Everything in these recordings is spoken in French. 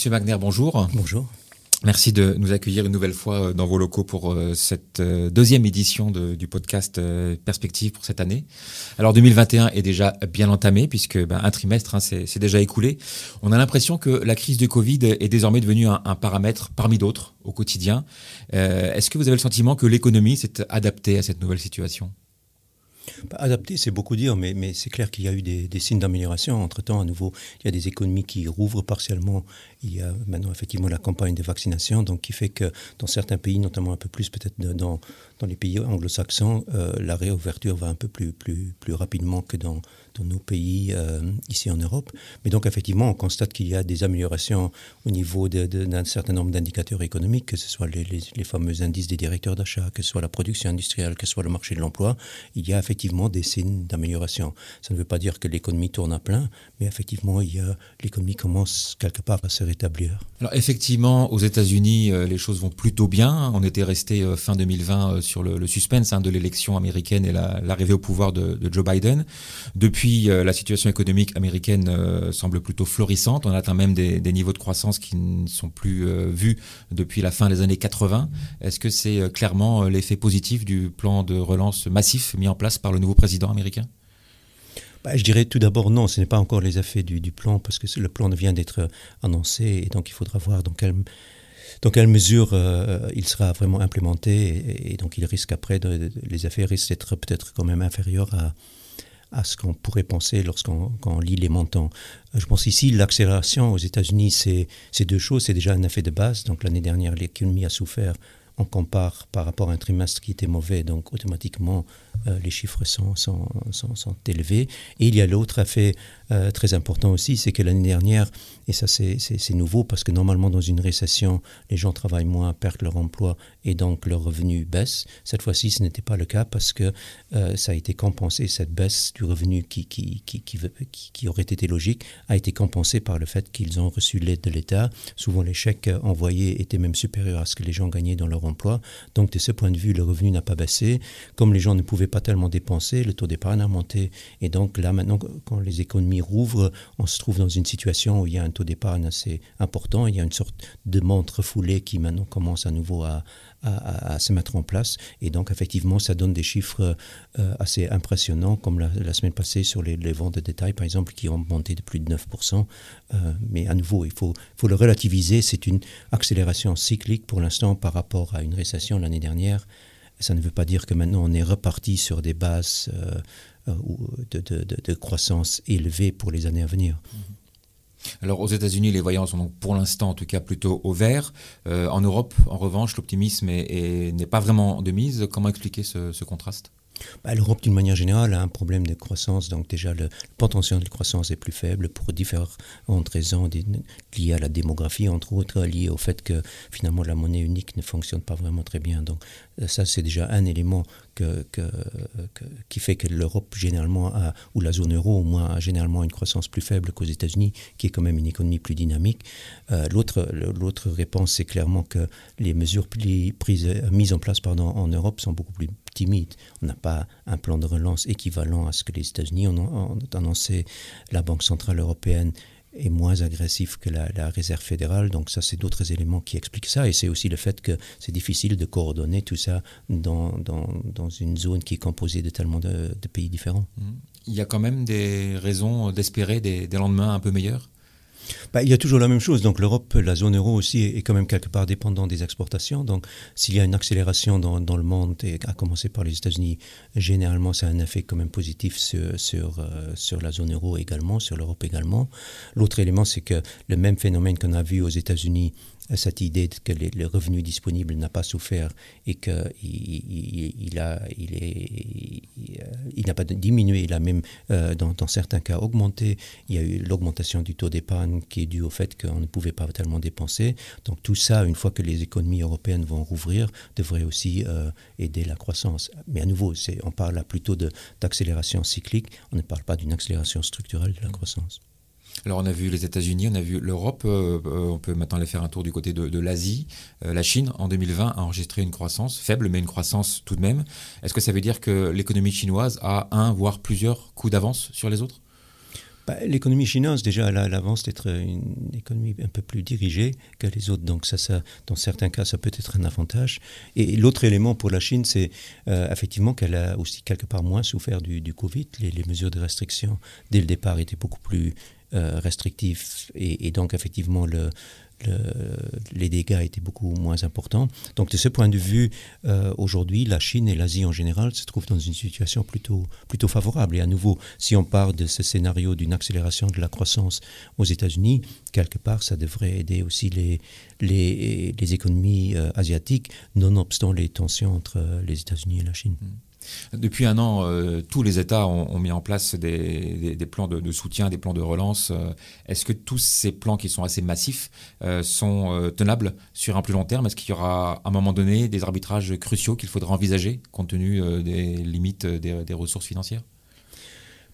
Monsieur Wagner, bonjour. Bonjour. Merci de nous accueillir une nouvelle fois euh, dans vos locaux pour euh, cette euh, deuxième édition du podcast Perspective pour cette année. Alors 2021 est déjà bien entamé puisque ben, un trimestre hein, c'est déjà écoulé. On a l'impression que la crise du Covid est désormais devenue un, paramètre parmi d'autres au quotidien. Est-ce que vous avez le sentiment que l'économie s'est adaptée à cette nouvelle situation? Adapté, c'est beaucoup dire, mais, mais c'est clair qu'il y a eu des, des signes d'amélioration. Entre-temps, à nouveau, il y a des économies qui rouvrent partiellement. Il y a maintenant effectivement la campagne de vaccination, donc qui fait que dans certains pays, notamment un peu plus peut-être dans, dans les pays anglo-saxons, euh, la réouverture va un peu plus, plus, plus rapidement que dans, dans nos pays euh, ici en Europe. Mais donc effectivement, on constate qu'il y a des améliorations au niveau d'un certain nombre d'indicateurs économiques, que ce soit les, fameux indices des directeurs d'achat, que ce soit la production industrielle, que ce soit le marché de l'emploi. Il y a effectivement des signes d'amélioration. Ça ne veut pas dire que l'économie tourne à plein, mais effectivement, l'économie commence quelque part à se rétablir. Alors effectivement, aux États-Unis, euh, les choses vont plutôt bien. On était resté fin 2020 sur le, suspense hein, de l'élection américaine et l'arrivée au pouvoir de, Joe Biden. Depuis, euh, la situation économique américaine euh, semble plutôt florissante. On atteint même des, niveaux de croissance qui ne sont plus euh, vus depuis la fin des années 80. Est-ce que c'est clairement l'effet positif du plan de relance massif mis en place par le nouveau président américain? Bah, je dirais tout d'abord non, ce n'est pas encore les effets du, plan parce que le plan vient d'être annoncé et donc il faudra voir dans quelle mesure il sera vraiment implémenté et, donc il risque après, les effets risquent d'être peut-être quand même inférieurs à, à ce qu'on pourrait penser lorsqu'on lit les montants. Je pense ici, l'accélération aux États-Unis, c'est deux choses. C'est déjà un effet de base. Donc l'année dernière, l'économie a souffert on compare par rapport à un trimestre qui était mauvais, donc automatiquement euh, les chiffres sont, sont, sont, élevés. Et il y a l'autre effet euh, très important aussi, c'est que l'année dernière, et ça c'est nouveau parce que normalement dans une récession, les gens travaillent moins, perdent leur emploi et donc leurs revenus baissent. Cette fois-ci, ce n'était pas le cas parce que euh, ça a été compensé, cette baisse du revenu qui, qui, qui, qui, aurait été logique a été compensée par le fait qu'ils ont reçu l'aide de l'État. Souvent les chèques envoyés étaient même supérieurs à ce que les gens gagnaient dans leur emploi. Donc de ce point de vue, le revenu n'a pas baissé. Comme les gens ne pouvaient pas tellement dépenser, le taux d'épargne a monté. Et donc là, maintenant, quand les économies rouvrent, on se trouve dans une situation où il y a un taux d'épargne assez important. Il y a une sorte de demande refoulée qui maintenant commence à nouveau à, à, se mettre en place. Et donc, effectivement, ça donne des chiffres euh, assez impressionnants, comme la, semaine passée sur les, ventes de détail, par exemple, qui ont monté de plus de 9%. Euh, mais à nouveau, il faut, faut le relativiser. C'est une accélération cyclique pour l'instant par rapport à une récession l'année dernière. Ça ne veut pas dire que maintenant on est reparti sur des bases euh, de, de, croissance élevées pour les années à venir. Mm-hmm. Alors aux États-Unis, les voyants sont donc pour l'instant en tout cas plutôt au vert. Euh, en Europe, en revanche, l'optimisme n'est pas vraiment de mise. Comment expliquer ce, contraste? Bah, L'Europe, d'une manière générale, a un problème de croissance. Donc déjà, le, potentiel de croissance est plus faible pour différentes raisons liées à la démographie, entre autres, liées au fait que finalement la monnaie unique ne fonctionne pas vraiment très bien. Donc euh, ça, c'est déjà un élément qui fait que l'Europe, généralement, a, ou la zone euro, au moins, a généralement une croissance plus faible qu'aux États-Unis, qui est quand même une économie plus dynamique. Euh, L'autre réponse, c'est clairement que les mesures prises, mises en place en Europe sont beaucoup plus On n'a pas un plan de relance équivalent à ce que les États-Unis ont, annoncé. La Banque centrale européenne est moins agressif que la, réserve fédérale. Donc ça, c'est d'autres éléments qui expliquent ça. Et c'est aussi le fait que c'est difficile de coordonner tout ça dans, dans, une zone qui est composée de tellement de, pays différents. Mmh. Il y a quand même des raisons d'espérer des, des lendemains un peu meilleurs? Bah, il y a toujours la même chose. Donc l'Europe, la zone euro aussi est quand même quelque part dépendant des exportations. Donc s'il y a une accélération dans, le monde, et à commencer par les États-Unis, généralement ça a un effet quand même positif euh, sur la zone euro également, sur l'Europe également. L'autre élément, c'est que le même phénomène qu'on a vu aux États-Unis cette idée que le revenu disponible n'a pas souffert et qu'il il, a, il, est, il n'a pas diminué, il a même euh, dans, dans, certains cas augmenté. Il y a eu l'augmentation du taux d'épargne qui est due au fait qu'on ne pouvait pas tellement dépenser. Donc tout ça, une fois que les économies européennes vont rouvrir, devrait aussi euh, aider la croissance. Mais à nouveau, on parle plutôt d'accélération cyclique, on ne parle pas d'une accélération structurelle de la croissance. Alors on a vu les États-Unis, on a vu l'Europe, euh, euh, on peut maintenant aller faire un tour du côté de, l'Asie. Euh, la Chine, en 2020, a enregistré une croissance faible, mais une croissance tout de même. Est-ce que ça veut dire que l'économie chinoise a un, voire plusieurs coups d'avance sur les autres? Bah, L'économie chinoise, déjà, elle l'avance d'être une économie un peu plus dirigée que les autres. Donc, ça, ça, dans certains cas, ça peut être un avantage. Et l'autre élément pour la Chine, c'est effectivement qu'elle a aussi quelque part moins souffert du, du Covid. Les, les, mesures de restriction, dès le départ, étaient beaucoup plus euh, restrictives. Et, donc, effectivement, le, le, les dégâts étaient beaucoup moins importants. Donc de ce point de vue, euh, aujourd'hui, la Chine et l'Asie en général se trouvent dans une situation plutôt, favorable. Et à nouveau, si on part de ce scénario d'une accélération de la croissance aux États-Unis, quelque part, ça devrait aider aussi les, économies euh, asiatiques, nonobstant les tensions entre les États-Unis et la Chine. Mmh. Depuis un an, euh, tous les États ont, mis en place des, plans de, soutien, des plans de relance. Euh, Est-ce que tous ces plans qui sont assez massifs euh, sont tenables sur un plus long terme? Est-ce qu'il y aura à un moment donné des arbitrages cruciaux qu'il faudra envisager compte tenu des limites des ressources financières?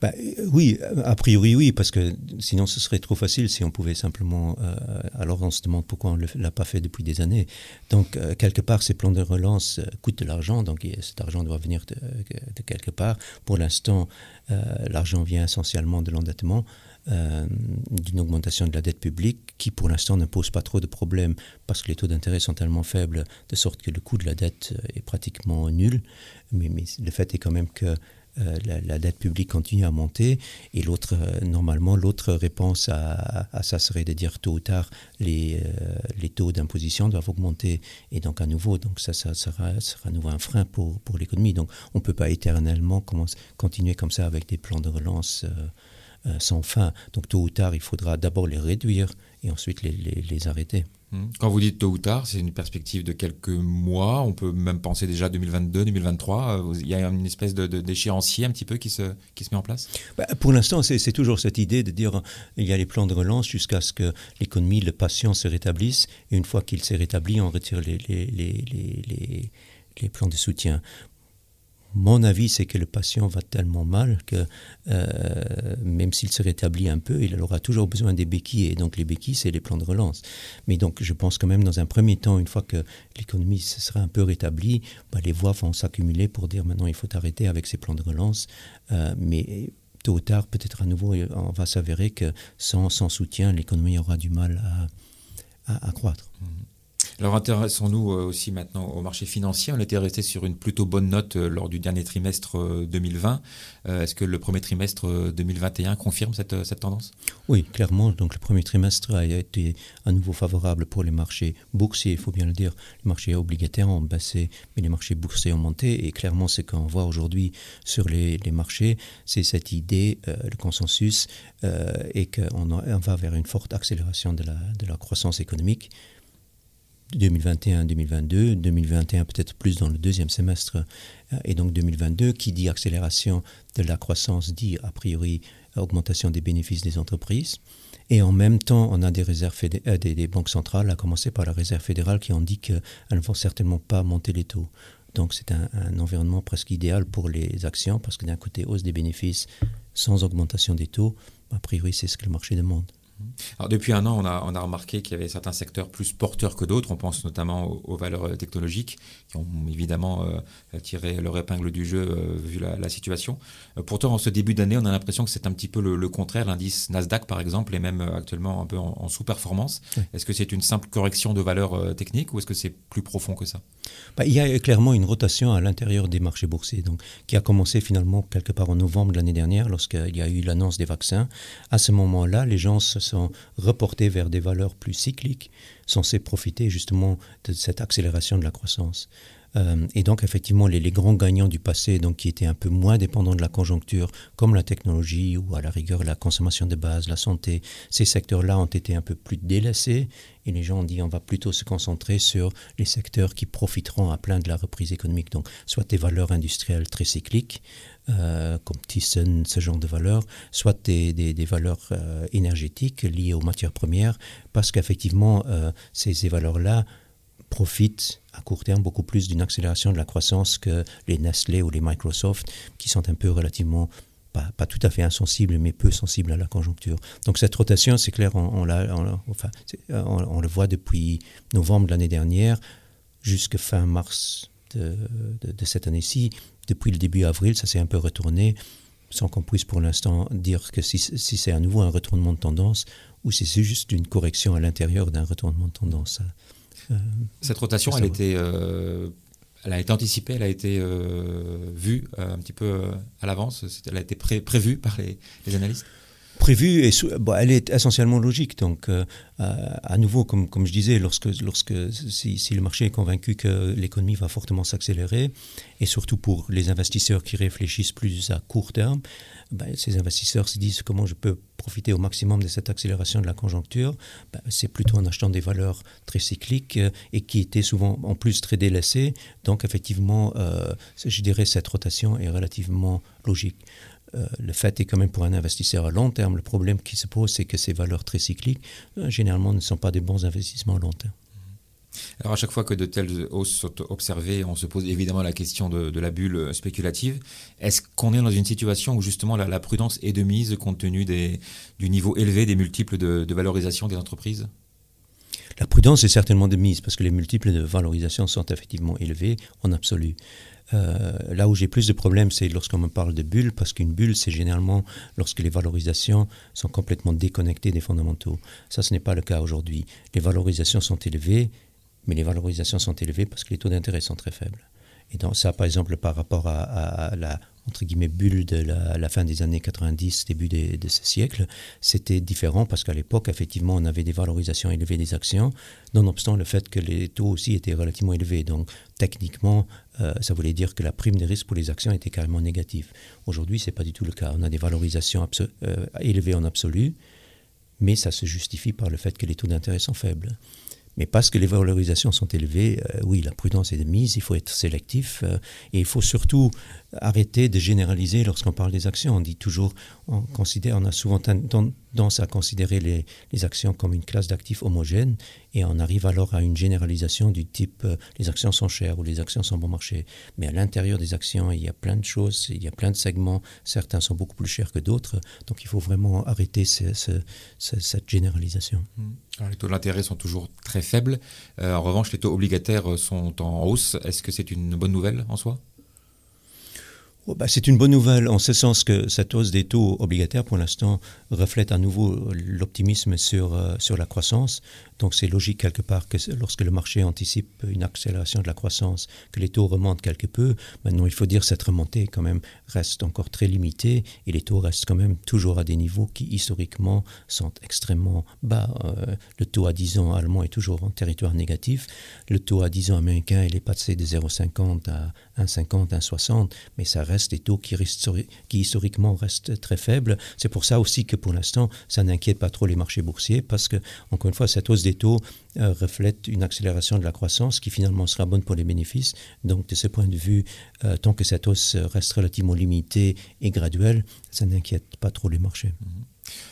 Bah, oui, a priori oui, parce que sinon ce serait trop facile si on pouvait simplement. Euh, alors on se demande pourquoi on ne l'a pas fait depuis des années. Donc euh, quelque part, ces plans de relance euh, coûtent de l'argent, donc cet argent doit venir de, quelque part. Pour l'instant, l'argent vient essentiellement de l'endettement. D'une augmentation de la dette publique qui pour l'instant ne pose pas trop de problèmes parce que les taux d'intérêt sont tellement faibles de sorte que le coût de la dette est pratiquement nul. Mais le fait est quand même que euh, la, dette publique continue à monter et l'autre, euh, normalement, l'autre réponse à, ça serait de dire tôt ou tard les, euh, les taux d'imposition doivent augmenter et donc à nouveau, donc ça, ça sera, à nouveau un frein pour, pour l'économie. Donc on ne peut pas éternellement continuer comme ça avec des plans de relance sans fin. Donc tôt ou tard, il faudra d'abord les réduire et ensuite les arrêter. Mmh. Quand vous dites tôt ou tard, c'est une perspective de quelques mois. On peut même penser déjà 2022, 2023. Euh, il y a une espèce de, d'échéancier un petit peu qui se, qui se met en place? Bah, Pour l'instant, c'est, toujours cette idée de dire il y a les plans de relance jusqu'à ce que l'économie, le patient se rétablisse. Et une fois qu'il s'est rétabli, on retire les, les, les, les plans de soutien. Mon avis, c'est que le patient va tellement mal que euh, même s'il se rétablit un peu, il aura toujours besoin des béquilles. Et donc les béquilles, c'est les plans de relance. Mais donc je pense quand même dans un premier temps, une fois que l'économie se sera un peu rétablie, bah, les voix vont s'accumuler pour dire maintenant il faut arrêter avec ces plans de relance. Euh, mais tôt ou tard, peut-être à nouveau, on va s'avérer que sans, soutien, l'économie aura du mal à croître. Mmh. Alors intéressons-nous euh, aussi maintenant au marché financier. On était resté sur une plutôt bonne note euh, lors du dernier trimestre 2020. Euh, est-ce que le premier trimestre 2021 confirme cette, tendance? Oui, clairement. Donc le premier trimestre a été à nouveau favorable pour les marchés boursiers. Il faut bien le dire, les marchés obligataires ont baissé, mais les marchés boursiers ont monté. Et clairement, ce qu'on voit aujourd'hui sur les, marchés, c'est cette idée, le consensus, et qu'on on va vers une forte accélération de la croissance économique. 2021-2022, 2021 peut-être plus dans le deuxième semestre, euh, et donc 2022, qui dit accélération de la croissance, dit a priori augmentation des bénéfices des entreprises. Et en même temps, on a des réserves euh, des, des, banques centrales, à commencer par la réserve fédérale, qui ont dit qu'elles ne vont certainement pas monter les taux. Donc c'est un, un, environnement presque idéal pour les actions, parce que d'un côté, hausse des bénéfices sans augmentation des taux, a priori c'est ce que le marché demande. Alors depuis un an, on a, on a remarqué qu'il y avait certains secteurs plus porteurs que d'autres. On pense notamment aux, aux, valeurs technologiques qui ont évidemment euh, tiré leur épingle du jeu euh, vu la, la situation. Euh, pourtant, en ce début d'année, on a l'impression que c'est un petit peu le, le contraire. L'indice Nasdaq, par exemple, est même actuellement un peu en, en sous-performance. Oui. Est-ce que c'est une simple correction de valeurs euh, techniques ou est-ce que c'est plus profond que ça? Bah, Il y a clairement une rotation à l'intérieur des marchés boursiers, donc, qui a commencé finalement quelque part en novembre de l'année dernière, lorsqu'il y a eu l'annonce des vaccins. À ce moment-là, les gens se sont reportés vers des valeurs plus cycliques, censées profiter justement de cette accélération de la croissance. Euh, et donc effectivement les, grands gagnants du passé, donc qui étaient un peu moins dépendants de la conjoncture, comme la technologie ou à la rigueur la consommation de base, la santé, ces secteurs-là ont été un peu plus délaissés et les gens ont dit on va plutôt se concentrer sur les secteurs qui profiteront à plein de la reprise économique. Donc soit des valeurs industrielles très cycliques, euh, comme Thyssen, ce genre de valeurs, soit des, valeurs euh, énergétiques liées aux matières premières, parce qu'effectivement ces, ces valeurs-là profitent à court terme beaucoup plus d'une accélération de la croissance que les Nestlé ou les Microsoft, qui sont un peu relativement pas, tout à fait insensibles, mais peu sensibles à la conjoncture. Donc cette rotation, c'est clair, on, on, enfin, on, le voit depuis novembre de l'année dernière jusqu'à fin mars de, de, de cette année-ci. Depuis le début avril, ça s'est un peu retourné. sans qu'on puisse pour l'instant dire que si, si c'est à nouveau un retournement de tendance ou si c'est juste une correction à l'intérieur d'un retournement de tendance. Cette rotation, elle, était, elle a été anticipée, elle a été vue un petit peu à l'avance, elle a été prévue par les, les analystes. Prévue et elle est essentiellement logique. Donc, euh, à nouveau, comme, comme je disais, lorsque, lorsque si, si le marché est convaincu que l'économie va fortement s'accélérer, et surtout pour les investisseurs qui réfléchissent plus à court terme, ben, ces investisseurs se disent comment je peux profiter au maximum de cette accélération de la conjoncture. Ben, c'est plutôt en achetant des valeurs très cycliques euh, et qui étaient souvent en plus très délaissées. Donc, effectivement, euh, je dirais cette rotation est relativement logique. Euh, le fait est quand même pour un investisseur à long terme, le problème qui se pose, c'est que ces valeurs très cycliques, généralement, ne sont pas des bons investissements à long terme. Alors à chaque fois que de telles hausses sont observées, on se pose évidemment la question de, la bulle spéculative. Est-ce qu'on est dans une situation où justement la, prudence est de mise compte tenu du niveau élevé des multiples de valorisation des entreprises? La prudence est certainement de mise parce que les multiples de valorisation sont effectivement élevés en absolu. Euh, là où j'ai plus de problèmes, c'est lorsqu'on me parle de bulle, parce qu'une bulle, c'est généralement lorsque les valorisations sont complètement déconnectées des fondamentaux. Ça, ce n'est pas le cas aujourd'hui. Les valorisations sont élevées, mais les valorisations sont élevées parce que les taux d'intérêt sont très faibles. Et donc ça, par exemple, par rapport à, la entre guillemets, bulle de la, fin des années 90, début de, ce siècle, c'était différent parce qu'à l'époque, effectivement, on avait des valorisations élevées des actions, nonobstant le fait que les taux aussi étaient relativement élevés. Donc, techniquement, euh, ça voulait dire que la prime de risque pour les actions était carrément négative. Aujourd'hui, ce n'est pas du tout le cas. On a des valorisations euh, élevées en absolu, mais ça se justifie par le fait que les taux d'intérêt sont faibles. Mais parce que les valorisations sont élevées, euh, oui, la prudence est de mise, il faut être sélectif euh, et il faut surtout arrêter de généraliser lorsqu'on parle des actions. On dit toujours, on considère, on a souvent tendance à considérer les, actions comme une classe d'actifs homogène et on arrive alors à une généralisation du type euh, les actions sont chères ou les actions sont bon marché. Mais à l'intérieur des actions, il y a plein de choses, il y a plein de segments, certains sont beaucoup plus chers que d'autres, donc il faut vraiment arrêter cette généralisation. Mmh. les taux d'intérêt sont toujours très faibles. Euh, en revanche, les taux obligataires sont en hausse. Est-ce que c'est une bonne nouvelle en soi? Oh, bah, c'est une bonne nouvelle en ce sens que cette hausse des taux obligataires pour l'instant reflète à nouveau l'optimisme sur, euh, sur la croissance. Donc c'est logique quelque part que lorsque le marché anticipe une accélération de la croissance, que les taux remontent quelque peu. Maintenant, il faut dire cette remontée quand même reste encore très limitée et les taux restent quand même toujours à des niveaux qui historiquement sont extrêmement bas. Euh, le taux à 10 ans allemand est toujours en territoire négatif. Le taux à 10 ans américain, il est passé de 0,50 à 1,50, 1,60, mais ça reste des taux qui, qui historiquement restent très faibles. C'est pour ça aussi que pour l'instant, ça n'inquiète pas trop les marchés boursiers parce que, encore une fois, cette hausse des taux euh, reflète une accélération de la croissance qui finalement sera bonne pour les bénéfices. Donc, de ce point de vue, euh, tant que cette hausse reste relativement limitée et graduelle, ça n'inquiète pas trop les marchés.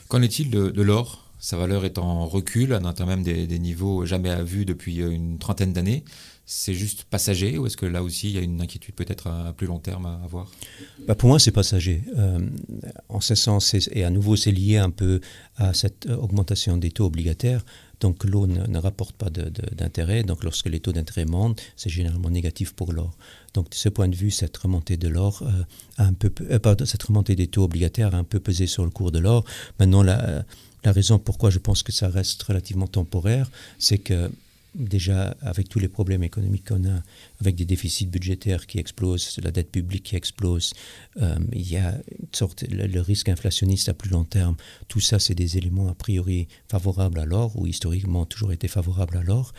Qu'en est-il de, l'or? Sa valeur est en recul, on atteint même des, niveaux jamais vus depuis euh, une trentaine d'années c'est juste passager ou est-ce que là aussi il y a une inquiétude peut-être à, plus long terme à avoir? Bah Pour moi, c'est passager. Euh, en ce sens, et à nouveau, c'est lié un peu à cette euh, augmentation des taux obligataires. Donc l'eau ne, rapporte pas d'intérêt. Donc lorsque les taux d'intérêt montent, c'est généralement négatif pour l'or. Donc de ce point de vue, cette remontée de l'or a un peu, cette remontée des taux obligataires a un peu pesé sur le cours de l'or. Maintenant, la, la raison pourquoi je pense que ça reste relativement temporaire, c'est que déjà avec tous les problèmes économiques qu'on a, avec des déficits budgétaires qui explosent, la dette publique qui explose, euh, il y a le, risque inflationniste à plus long terme. Tout ça, c'est des éléments a priori favorables à l'or ou historiquement toujours été favorables à l'or.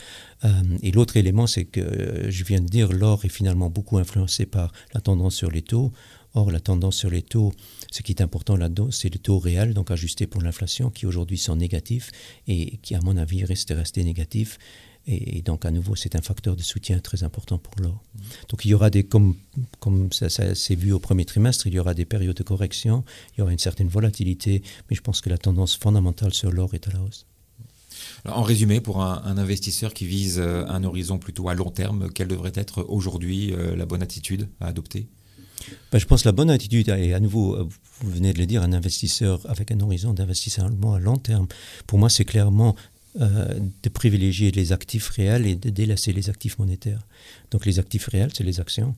Euh, et l'autre élément, c'est que je viens de dire, l'or est finalement beaucoup influencé par la tendance sur les taux. Or, la tendance sur les taux, ce qui est important là-dedans, c'est le taux réel, donc ajusté pour l'inflation, qui aujourd'hui sont négatifs et qui, à mon avis, reste resté négatif. Et, donc, à nouveau, c'est un facteur de soutien très important pour l'or. Donc, il y aura des, comme, comme ça, s'est vu au premier trimestre, il y aura des périodes de correction, il y aura une certaine volatilité, mais je pense que la tendance fondamentale sur l'or est à la hausse. en résumé, pour un, investisseur qui vise euh, un horizon plutôt à long terme, quelle devrait être aujourd'hui euh, la bonne attitude à adopter? Ben, je pense que la bonne attitude, et à nouveau, euh, vous venez de le dire, un investisseur avec un horizon d'investissement à long terme, pour moi, c'est clairement euh, de privilégier les actifs réels et de délaisser les actifs monétaires. Donc les actifs réels, c'est les actions.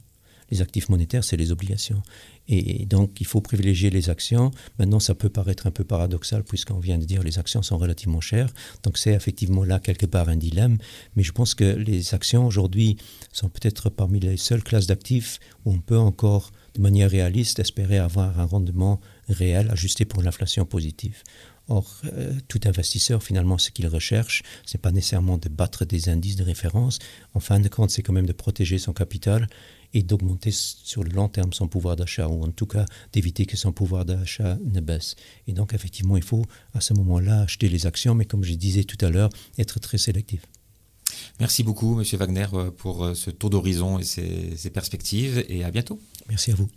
Les actifs monétaires, c'est les obligations. Et donc, il faut privilégier les actions. Maintenant, ça peut paraître un peu paradoxal, puisqu'on vient de dire les actions sont relativement chères. Donc, c'est effectivement là, quelque part, un dilemme. Mais je pense que les actions, aujourd'hui, sont peut-être parmi les seules classes d'actifs où on peut encore, de manière réaliste, espérer avoir un rendement réel ajusté pour l'inflation positive. Or, euh, tout investisseur, finalement, ce qu'il recherche, ce n'est pas nécessairement de battre des indices de référence. En fin de compte, c'est quand même de protéger son capital et d'augmenter sur le long terme son pouvoir d'achat, ou en tout cas d'éviter que son pouvoir d'achat ne baisse. Et donc, effectivement, il faut à ce moment-là acheter les actions, mais comme je disais tout à l'heure, être très sélectif. Merci beaucoup, Monsieur Wagner, euh, pour euh, ce tour d'horizon et ces, ces perspectives, et à bientôt. Merci à vous.